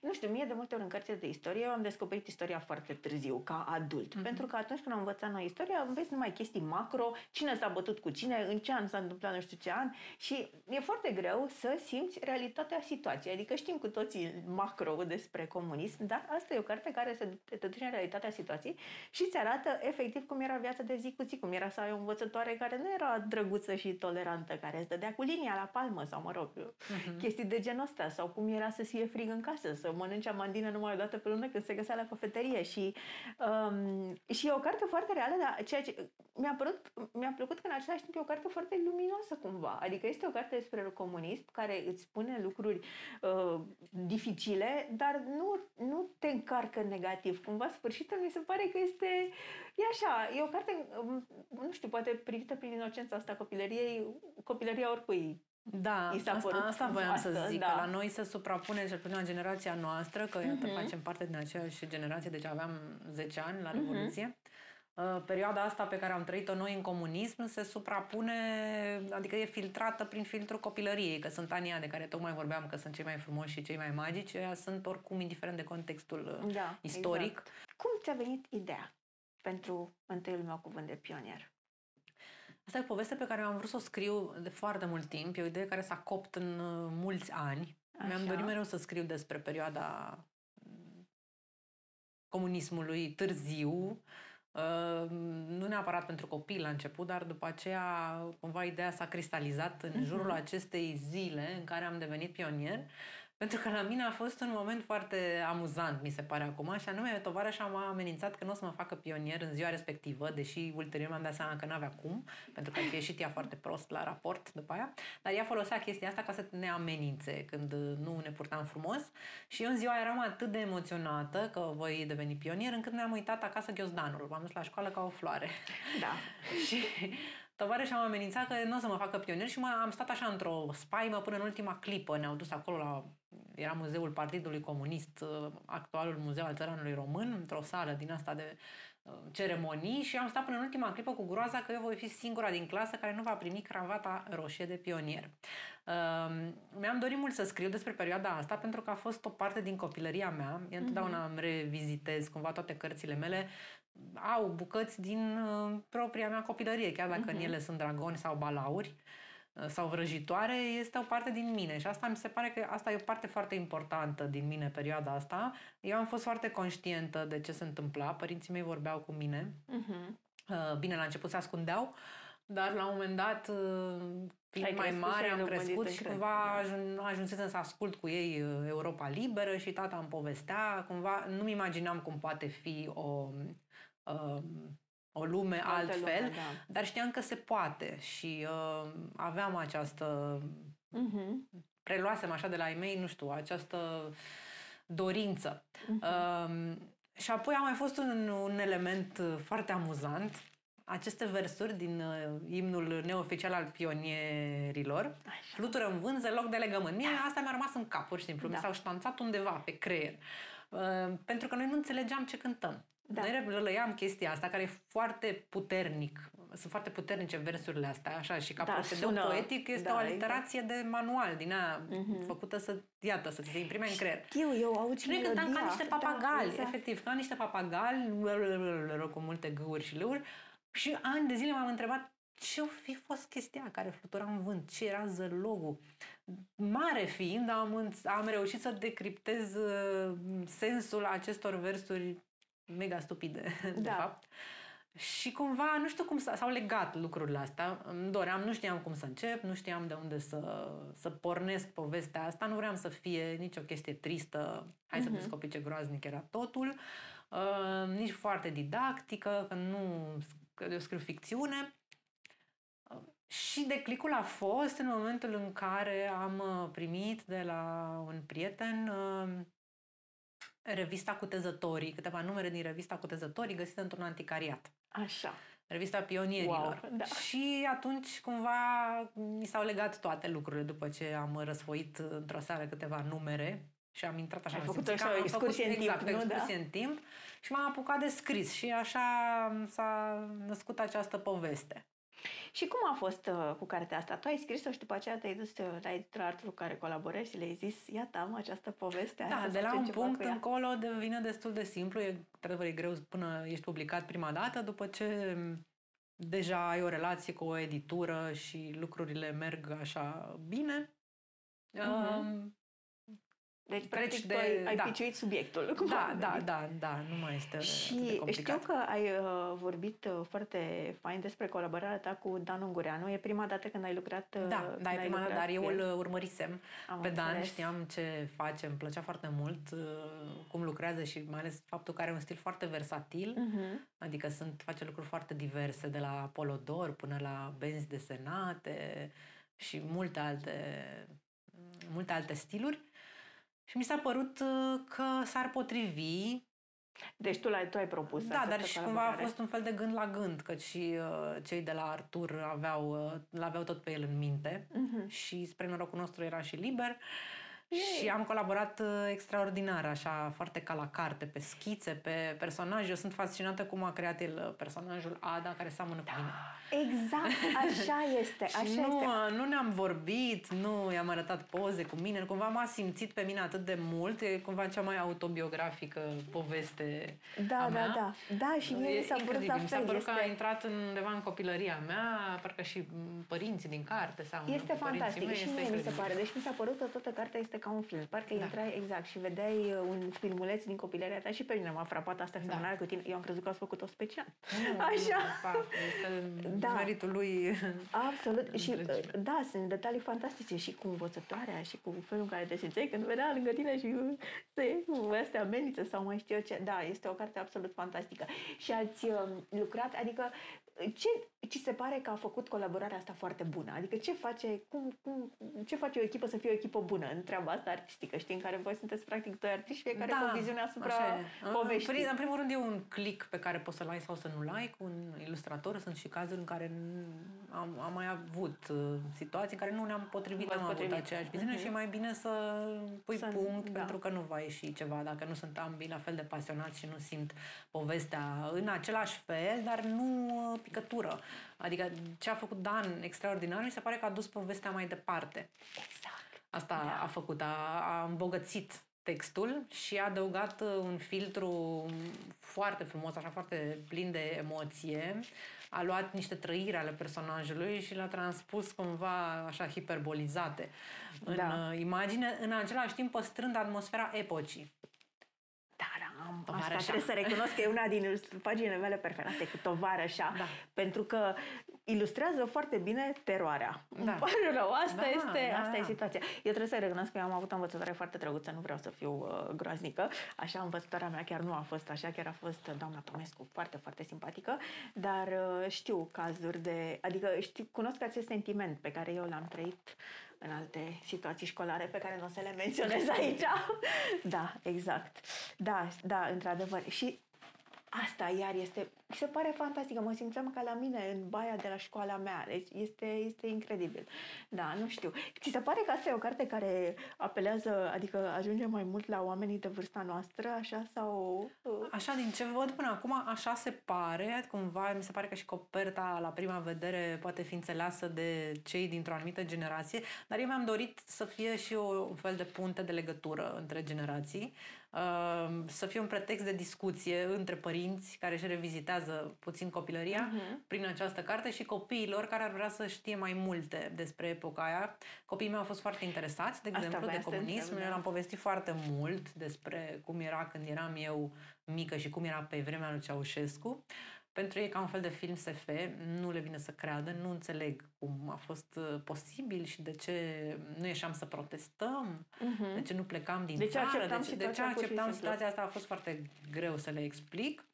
nu știu, mie de multe ori în cărțile de istorie, eu am descoperit istoria foarte târziu, ca adult. Mm-hmm. Pentru că atunci când am învățat noi istoria, înveți numai chestii macro, cine s-a bătut cu cine, în ce an s-a întâmplat nu știu ce an și e foarte greu să simți realitatea situației. Adică știm cu toții macro despre comunism, dar asta e o carte care se te duce în realitatea situației și îți arată efectiv cum era viața de zi cu zi, cum era să ai o învățătoare care nu era drăguță și tolerantă, care îți dădea cu linia la palmă sau, mă rog, mm-hmm. chestii de genul ăsta, sau cum era să fie frig în casă, să mănânci amandină numai o dată pe lună când se găsea la cafeterie și, um, și e o carte foarte reală, dar ceea ce mi-a, părut, mi-a plăcut că în același timp e o carte foarte luminoasă cumva. Adică este o carte despre comunism care îți spune lucruri uh, dificile, dar nu, nu te încarcă negativ. Cumva sfârșitul mi se pare că este, e așa, e o carte, um, nu știu, poate privită prin inocența asta copilăriei, copilăria oricui
da, asta, asta voiam să zic, da. că la noi se suprapune, cel puțin la generația noastră, că iată, uh-huh. facem parte din aceeași generație, deci aveam 10 ani la mhm. Revoluție. Uh-huh. Perioada asta pe care am trăit-o noi în comunism se suprapune, adică e filtrată prin filtrul copilăriei, că sunt anii de care tocmai vorbeam că sunt cei mai frumoși și cei mai magici, ea sunt oricum indiferent de contextul uh, da, istoric. Exact.
Cum ți-a venit ideea pentru întâiul meu cuvânt de pionier?
Asta e o poveste pe care am vrut să o scriu de foarte mult timp. E o idee care s-a copt în uh, mulți ani. Așa. Mi-am dorit mereu să scriu despre perioada mm, comunismului târziu, Uh, nu neapărat pentru copii la început, dar după aceea cumva ideea s-a cristalizat în uh-huh. jurul acestei zile în care am devenit pionier pentru că la mine a fost un moment foarte amuzant, mi se pare acum, și anume tovarășa m-a amenințat că nu o să mă facă pionier în ziua respectivă, deși ulterior mi-am dat seama că n-avea cum, pentru că a ieșit ea foarte prost la raport după aia, dar ea folosea chestia asta ca să ne amenințe când nu ne purtam frumos și eu în ziua eram atât de emoționată că voi deveni pionier, încât mi-am uitat acasă ghiozdanul, m-am dus la școală ca o floare.
Da.
și tovarășa m-a amenințat că nu o să mă facă pionier și m- am stat așa într-o spaimă până în ultima clipă. Ne-au dus acolo la era muzeul Partidului Comunist, uh, actualul muzeu al țăranului român, într-o sală din asta de uh, ceremonii și am stat până în ultima clipă cu groaza că eu voi fi singura din clasă care nu va primi cravata roșie de pionier. Uh, mi-am dorit mult să scriu despre perioada asta pentru că a fost o parte din copilăria mea. Eu întotdeauna îmi revizitez cumva toate cărțile mele au bucăți din uh, propria mea copilărie, chiar dacă uh-huh. în mhm. ele sunt dragoni sau balauri. Uh, sau vrăjitoare este o parte din mine și asta mi se pare că asta e o parte foarte importantă din mine perioada asta. Eu am fost foarte conștientă de ce se întâmpla, părinții mei vorbeau cu mine. Uh-huh. Bine, la început se ascundeau, dar la un moment dat, uh, fiind mai mare, am crescut și cumva ajun, ajunsesem să ascult cu ei uh, Europa Liberă și tata îmi povestea. Cumva nu-mi imaginam cum poate fi o... Uh, o lume Altă altfel, lume, da. dar știam că se poate și uh, aveam această... Uh-huh. Preluasem așa de la ei mei, nu știu, această dorință. Uh-huh. Uh, și apoi a mai fost un, un element foarte amuzant. aceste versuri din uh, imnul neoficial al pionierilor, Așa. flutură în vânt, loc de legământ. Mie da. asta mi-a rămas în cap, pur și simplu. Da. Mi s-au ștanțat undeva pe creier. Uh, pentru că noi nu înțelegeam ce cântăm. Da. Noi lălăiam chestia asta, care e foarte puternic. Sunt foarte puternice versurile astea, așa, și ca da, procedeu sună, poetic este da, o aliterație exact. de manual din aia uh-huh. făcută să, iată, să se imprime în creier.
Știu, eu aud și
Noi cântam ca niște papagali, da, exact. efectiv, ca niște papagali, cu multe gâuri și lăuri. Și ani de zile m-am întrebat ce-o fi fost chestia care flutura în vânt, ce era zălogul. Mare fiind, am, am reușit să decriptez uh, sensul acestor versuri mega stupide, da. de fapt. Și cumva, nu știu cum s-au legat lucrurile astea. Îmi doream, nu știam cum să încep, nu știam de unde să, să pornesc povestea asta. Nu vreau să fie nicio chestie tristă. Hai uh-huh. să mhm. descoperi ce groaznic era totul. Uh, nici foarte didactică, că nu că eu scriu ficțiune. Uh, și declicul a fost în momentul în care am uh, primit de la un prieten uh, revista Cutezătorii, câteva numere din revista Cutezătorii găsite într-un anticariat.
Așa.
Revista Pionierilor. Wow, da. Și atunci cumva mi s-au legat toate lucrurile după ce am răsfoit într-o seară câteva numere și am intrat așa.
Ai făcut așa o excursie
făcut,
în timp,
exact, nu? excursie da? în timp și m-am apucat de scris și așa s-a născut această poveste.
Și cum a fost uh, cu cartea asta? Tu ai scris-o și după aceea te-ai dus uh, la editura Artur cu care colaborezi și le-ai zis, iată, am această poveste.
Da, de la un punct încolo devine destul de simplu. E, într-adevăr, e greu până ești publicat prima dată, după ce deja ai o relație cu o editură și lucrurile merg așa bine. Uh-huh. Um,
deci, practic, de, ai, ai da. piciuit subiectul.
Cum da, da, da, da, nu mai este
Și știu că ai uh, vorbit uh, foarte fain despre colaborarea ta cu Dan Ungureanu. E prima dată când ai lucrat uh,
Da, da, e prima dată, dar eu îl urmărisem Am pe Dan, înțeles. știam ce face, îmi plăcea foarte mult uh, cum lucrează și mai ales faptul că are un stil foarte versatil, uh-huh. adică sunt, face lucruri foarte diverse, de la Polodor până la benzi desenate și multe alte, multe alte stiluri. Și mi s-a părut uh, că s-ar potrivi.
Deci tu, l-ai, tu ai propus
Da, dar și cumva a fost un fel de gând la gând, că și uh, cei de la Artur aveau, uh, l-aveau tot pe el în minte uh-huh. și spre norocul nostru era și liber. Uh, și am colaborat uh, extraordinar, așa, foarte ca la carte, pe schițe, pe personaje. Eu sunt fascinată cum a creat el uh, personajul Ada, care seamănă da. cu mine.
Exact, așa este. Așa
și nu, este. nu ne-am vorbit, nu i-am arătat poze cu mine, cumva m-a simțit pe mine atât de mult, e cumva cea mai autobiografică poveste
Da,
a mea.
da, da. Da, și mie mi s-a părut la fel. Mi
s-a părut este... că a intrat undeva în copilăria mea, parcă și părinții din carte sau
Este fantastic mei, și mie mi se pare. Deci mi s-a părut că toată cartea este ca un film. Parcă da. intrai exact și vedeai uh, un filmuleț din copilăria ta și pe mine m-a frapat asta da. cu tine. Eu am crezut că ați făcut-o special.
Nu, Așa. Este da. meritul lui.
Absolut. și uh, da, sunt detalii fantastice și cu învățătoarea și cu felul în care te simțeai când vedea lângă tine și uh, se astea amenință sau mai știu eu ce. Da, este o carte absolut fantastică. Și ați lucrat, adică ce ci se pare că a făcut colaborarea asta foarte bună? Adică ce face, cum, cum, ce face o echipă să fie o echipă bună în treaba asta artistică, știi, în care voi sunteți practic doi artiști, fiecare da, cu o viziune asupra poveștii.
În, în primul rând e un click pe care poți să-l ai sau să nu-l ai cu un ilustrator. Sunt și cazuri în care am, am mai avut uh, situații în care nu ne-am potrivit, am avut aceeași viziune uh-huh. și e mai bine să pui să, punct da. pentru că nu va ieși ceva dacă nu sunt ambii la fel de pasionați și nu simt povestea în același fel, dar nu uh, picătură. Adică ce a făcut Dan extraordinar, mi se pare că a dus povestea mai departe.
Exact.
Asta da. a făcut, a, a îmbogățit textul și a adăugat uh, un filtru foarte frumos, așa foarte plin de emoție. A luat niște trăiri ale personajului și le-a transpus cumva așa hiperbolizate în da. Uh, imagine, în același timp păstrând atmosfera epocii.
Da, da, am, asta trebuie să recunosc că e una din paginile mele preferate cu Tovarășa, da. pentru că ilustrează foarte bine teroarea. Da. Îmi pare rău, asta, da, este, da. asta e situația. Eu trebuie să recunosc că eu am avut o învățătoare foarte drăguță, nu vreau să fiu uh, groaznică, așa învățătoarea mea chiar nu a fost așa, chiar a fost doamna Tomescu, foarte, foarte simpatică, dar uh, știu cazuri de, adică știu, cunosc acest sentiment pe care eu l-am trăit în alte situații școlare pe care nu o să le menționez aici. da, exact. Da, da, într-adevăr. Și Asta iar este, mi se pare fantastică, mă simțeam ca la mine în baia de la școala mea, deci este, este incredibil. Da, nu știu. Ți se pare că asta e o carte care apelează, adică ajunge mai mult la oamenii de vârsta noastră, așa, sau... uh,
Așa, din ce văd până acum, așa se pare. Cumva, mi se pare că și coperta, la prima vedere, poate fi înțeleasă de cei dintr-o anumită generație, dar eu mi-am dorit să fie și o, un fel de punte de legătură între generații, uh, să fie un pretext de discuție între părinți care își revizitează puțin copilăria
Mhm.
prin această carte și copiilor care ar vrea să știe mai multe despre epoca aia. Copiii mei au fost foarte interesați, de
Asta
exemplu, de
voiam să te
comunism.
întreb,
Eu
da.
le-am povestit foarte mult despre cum era când eram eu mică și cum era pe vremea lui Ceaușescu. Pentru ei, ca un fel de film SF, nu le vine să creadă, nu înțeleg cum a fost uh, posibil și de ce nu ieșeam să protestăm,
Mhm.
de ce nu plecam din
De ce
țară,
acceptam
de ce, de ce
situația pur și
acceptam
simplu.
situația asta a fost foarte greu să le explic.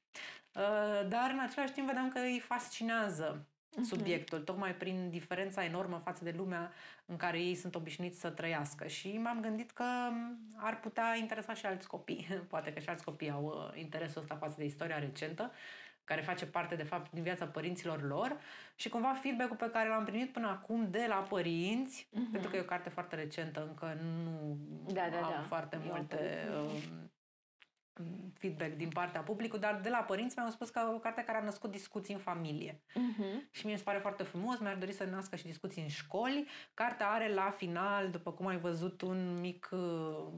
Uh, Dar în același timp vedeam că îi fascinează
Mhm.
subiectul, tocmai prin diferența enormă față de lumea în care ei sunt obișnuiți să trăiască. Și m-am gândit că m, ar putea interesa și alți copii. Poate că și alți copii au uh, interesul ăsta față de istoria recentă, care face parte, de fapt, din viața părinților lor și cumva feedback-ul pe care l-am primit până acum de la părinți,
Mhm.
pentru că e o carte foarte recentă, încă nu
Da, da,
am
da.
foarte
Eu am
multe
părut.
Um, feedback din partea publicului, dar de la părinți mi-au spus că e o carte care a născut discuții în familie.
Mhm.
Și mie îmi pare foarte frumos, mi-ar dori să nască și discuții în școli. Cartea are la final, după cum ai văzut, un mic uh,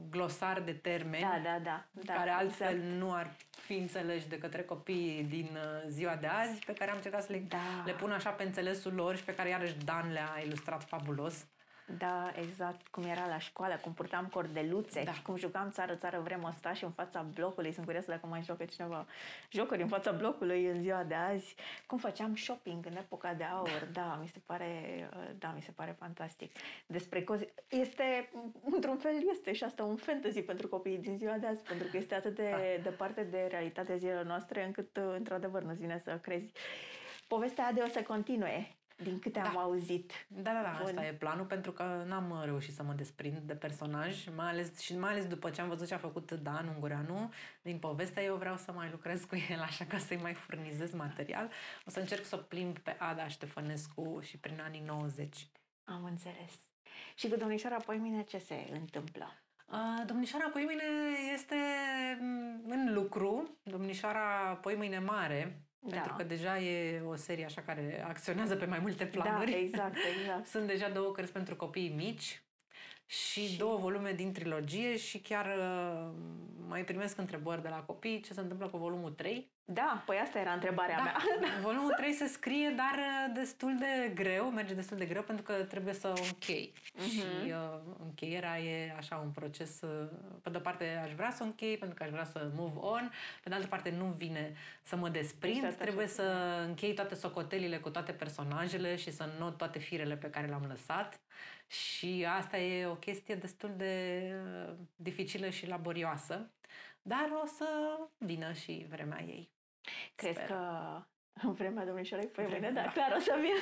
glosar de termeni
Da, da, da. da
care altfel
exact.
nu ar fi înțeleși de către copiii din uh, ziua de azi, pe care am încercat să le,
Da.
le pun așa pe înțelesul lor și pe care iarăși Dan le-a ilustrat fabulos.
Da, exact cum era la școală, cum purtam cordeluțe
Da.
și cum jucam țară, țară, vrem ăsta și în fața blocului. Sunt curioasă dacă mai joacă cineva jocuri în fața blocului în ziua de azi. Cum făceam shopping în epoca de aur. Da, mi se pare, uh, da, mi se pare fantastic. Despre cozi... Este, într-un fel, este și asta un fantasy pentru copiii din ziua de azi, pentru că este atât de
Da.
departe de realitatea zilelor noastre, încât, uh, într-adevăr, nu-ți vine să crezi. Povestea de o să continue, din câte am
Da.
auzit.
Da, da, da,
Bun.
asta e planul pentru că n-am uh, reușit să mă desprind de personaj, mai ales, și mai ales după ce am văzut ce a făcut Dan Ungureanu din poveste, eu vreau să mai lucrez cu el, așa ca să-i mai furnizez material. O să încerc să o plimb pe Ada Ștefănescu și prin anii 90.
Am înțeles. Și cu domnișoara Poimine ce se întâmplă?
Uh, Domnișoara Poimâine este mm, în lucru, Domnișoara Poimâine Mare,
Da.
pentru că deja e o serie așa care acționează pe mai multe planuri.
Da, exact, exact.
Sunt deja două cărți pentru copii mici și,
Și-
două volume din trilogie și chiar uh, mai primesc întrebări de la copii ce se întâmplă cu volumul 3.
Da, păi asta era întrebarea
Da,
mea.
volumul 3 se scrie, dar uh, destul de greu, merge destul de greu pentru că trebuie să o închei.
Mhm.
Și uh, încheierea e așa un proces, uh, pe de-o parte aș vrea să o închei pentru că aș vrea să move on, pe de altă parte nu vine să mă desprind,
Exact așa.
trebuie să închei toate socotelile cu toate personajele și să not toate firele pe care le-am lăsat. Și asta e o chestie destul de uh, dificilă și laborioasă, dar o să vină și vremea ei.
Crezi
Sper.
că în vremea domnișoarei Poimine,
Vremea,
da,
da.
clar o să vină.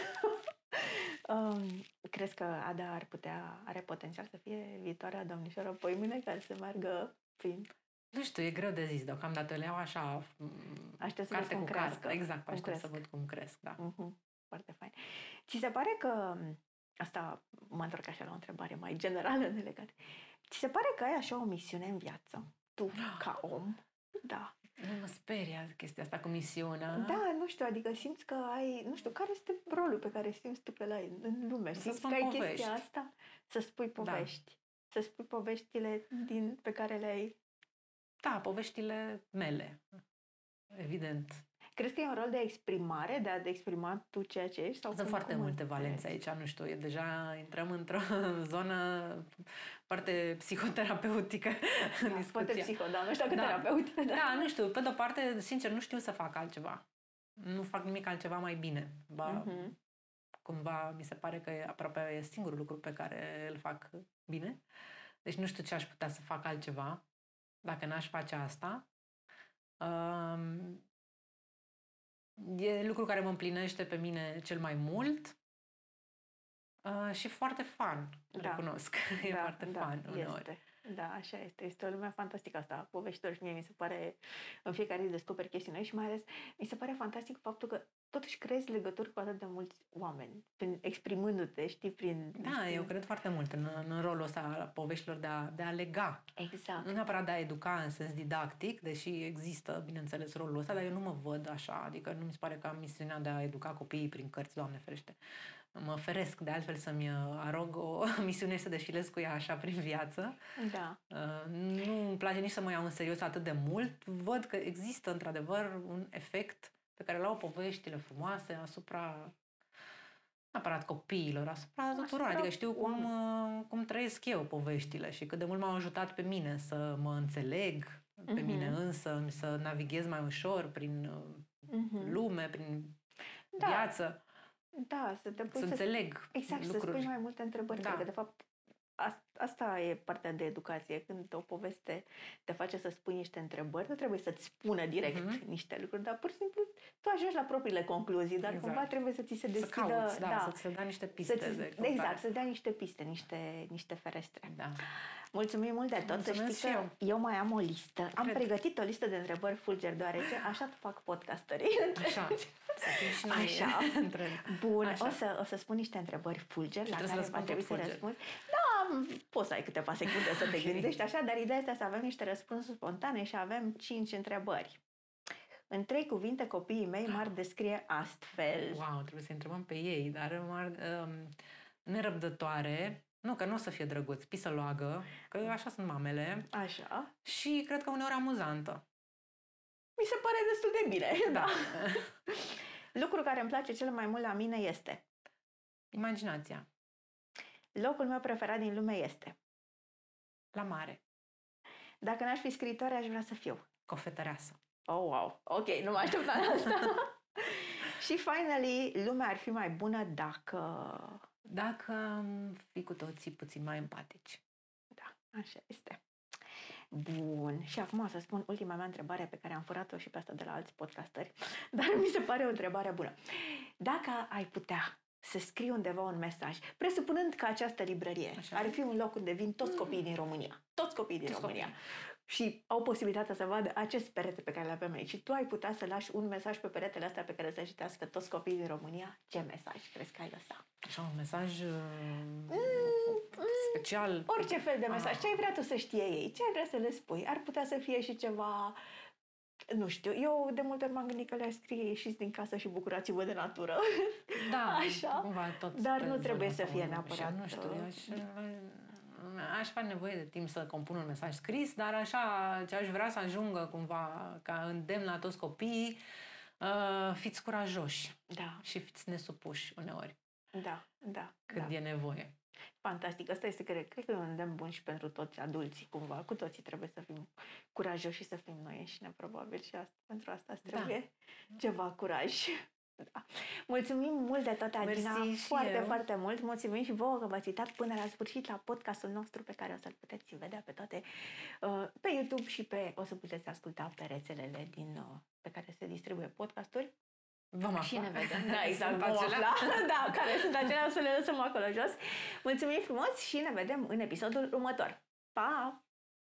um, crezi că Ada ar putea, are potențial să fie viitoarea domnișoară Poimine care să meargă prin...
Nu știu, e greu de zis deocamdată. Le iau așa m,
Aștept să
carte
vezi cum
cu
crească.
carte. Exact,
Cum
aștept să
cresc.
văd cum cresc, da.
Mhm, Foarte fain. Ți se pare că, asta mă întorc așa la o întrebare mai generală nelegată, ți se pare că ai așa o misiune în viață? Tu, ca om? Da.
Nu mă speria chestia asta cu misiunea.
Da, nu știu, adică simți că ai, nu știu, care este rolul pe care simți tu că l-ai în lume?
Să
Simți
spun
că ai
povești. Da.
chestia asta? Să spui povești. Să spui poveștile din, pe care le-ai...
Da, poveștile mele. Evident.
Crezi că e un rol de exprimare, de a exprima tu ceea ce ești? Sau
Sunt
cum-
foarte
cum
multe
înțelegi?
valențe aici, nu știu, e deja intrăm într-o zonă foarte psihoterapeutică în
Da,
discuția.
Poate psiho, da, nu știu dacă
Da.
terapeut. Da.
Da, nu știu, pe de-o parte, sincer, nu știu să fac altceva. Nu fac nimic altceva mai bine. Ba,
Mhm.
cumva mi se pare că e aproape e singurul lucru pe care îl fac bine. Deci nu știu ce aș putea să fac altceva dacă n-aș face asta. Um, e lucru care mă împlinește pe mine cel mai mult uh, și foarte fun,
Da.
recunosc. E
da,
foarte
da,
fun uneori.
Este. da, așa este. Este o lume fantastică asta, poveștilor și mie mi se pare, în fiecare zi descoperi chestii noi și mai ales mi se pare fantastic faptul că totuși crezi legături cu atât de mulți oameni, prin, exprimându-te, știi, prin...
Da,
prin...
eu cred foarte mult în, în rolul ăsta al poveștilor de a, de a lega.
Exact.
Nu neapărat de a educa în sens didactic, deși există, bineînțeles, rolul ăsta, dar eu nu mă văd așa, adică nu mi se pare că am misiunea de a educa copiii prin cărți, Doamne ferește. Mă feresc de altfel să-mi uh, arog o misiune să defilez cu ea așa prin viață.
Da.
Uh, nu îmi place nici să mă iau în serios atât de mult. Văd că există într-adevăr un efect pe care l-au poveștile frumoase asupra neapărat copiilor, asupra tuturor.
Asupra
Adică știu cum,
oamenilor.
uh, cum trăiesc eu poveștile și cât de mult m-au ajutat pe mine să mă înțeleg pe
Mhm.
mine însă, să navighez mai ușor prin uh,
Mhm.
lume, prin
Da.
viață,
Da, să te pui
să
să
înțeleg
Exact, să
lucruri.
spui mai multe întrebări.
Da.
Da. Că, de fapt, a- asta e partea de educație. Când o poveste te face să spui niște întrebări, nu trebuie să-ți spună direct
Mhm.
niște lucruri, dar pur și simplu tu ajungi la propriile concluzii, dar
Exact.
cumva trebuie să ți se
să
deschidă...
cauți, da, să-ți se dea niște piste
să-ți-
de căutare.
exact, să dea niște piste, niște, niște ferestre.
Da.
Mulțumim mult de tot. Să
Mulțumesc
știi
și
că
eu.
eu mai am o listă. Am
Cred.
pregătit o listă de întrebări fulger, deoarece așa fac podcasterii.
Așa. Să fim și noi
Așa.
între...
Bun,
Așa.
o să, o să spun niște întrebări fulger la
trebuie să
care
răspund
va trebui
tot
să
fulger.
răspunzi. Da, m, poți să ai câteva secunde să te
Ok.
gândești așa, dar ideea este să avem niște răspunsuri spontane și avem cinci întrebări. În trei cuvinte, copiii mei m-ar descrie astfel.
Wow, trebuie să întrebăm pe ei, dar m-ar, um, nerăbdătoare, nu, că nu o să fie drăguț, pisăloagă, că așa sunt mamele,
Așa.
și cred că uneori amuzantă.
Mi se pare destul de bine.
Da.
Lucru care îmi place cel mai mult la mine este
Imaginația.
Locul meu preferat din lume este
La mare.
dacă n-aș fi scriitoare, aș vrea să fiu.
Cofetăreasă.
Oh, wow. Ok, nu mă așteptam la asta. și finally, lumea ar fi mai bună dacă...
Dacă am fi cu toții puțin mai empatici.
Da, așa este. Bun. Și acum o să spun ultima mea întrebare pe care am furat-o și pe asta de la alți podcasteri, dar mi se pare o întrebare bună. Dacă ai putea să scrii undeva un mesaj, presupunând că această librărie
Așa.
ar fi un loc unde vin toți copiii din România, toți copiii din
Toți
România,
copiii.
și au posibilitatea să vadă acest perete pe care îl avem aici și tu ai putea să lași un mesaj pe peretele ăsta pe care să citească toți copiii din România, ce mesaj crezi că ai lăsat?
Așa un mesaj uh, special.
Orice fel de mesaj,
Ah.
ce ai vrea tu să știe ei, ce ai vrea să le spui. Ar putea să fie și ceva, nu știu, eu de multe ori m-am gândit că le-aș scrie ieșiți din casă și bucurați-vă de natură.
Da,
Așa.
cumva tot
Dar
pe
nu
zona
trebuie să
asta
fie
mă duc.
neapărat,
Și Nu știu, eu aș,
uh,
aș avea nevoie de timp să compun un mesaj scris, dar așa ce aș vrea să ajungă cumva ca îndemn la toți copiii, uh, fiți curajoși
Da,
și fiți nesupuși uneori
da, da.
când
da.
e nevoie.
Fantastic. Asta este, cred, cred că e un îndemn bun și pentru toți adulții, cumva. Cu toții trebuie să fim curajoși și să fim noi înșine, probabil. Și asta, pentru asta îți
Da.
trebuie ceva curaj. Da. Mulțumim mult de tot, Adina,
Mersi și
foarte,
eu.
foarte mult. Mulțumim și vouă că v-ați uitat până la sfârșit la podcastul nostru pe care o să-l puteți vedea pe toate uh, pe YouTube și pe o să puteți asculta pe rețelele din, uh, pe care se distribuie podcasturi.
Vom afla.
Și ne vedem. Da, exact.
Sunt
Vom
acelea.
afla. Da, care sunt acelea, o să le lăsăm acolo jos. Mulțumim frumos și ne vedem în episodul următor. Pa!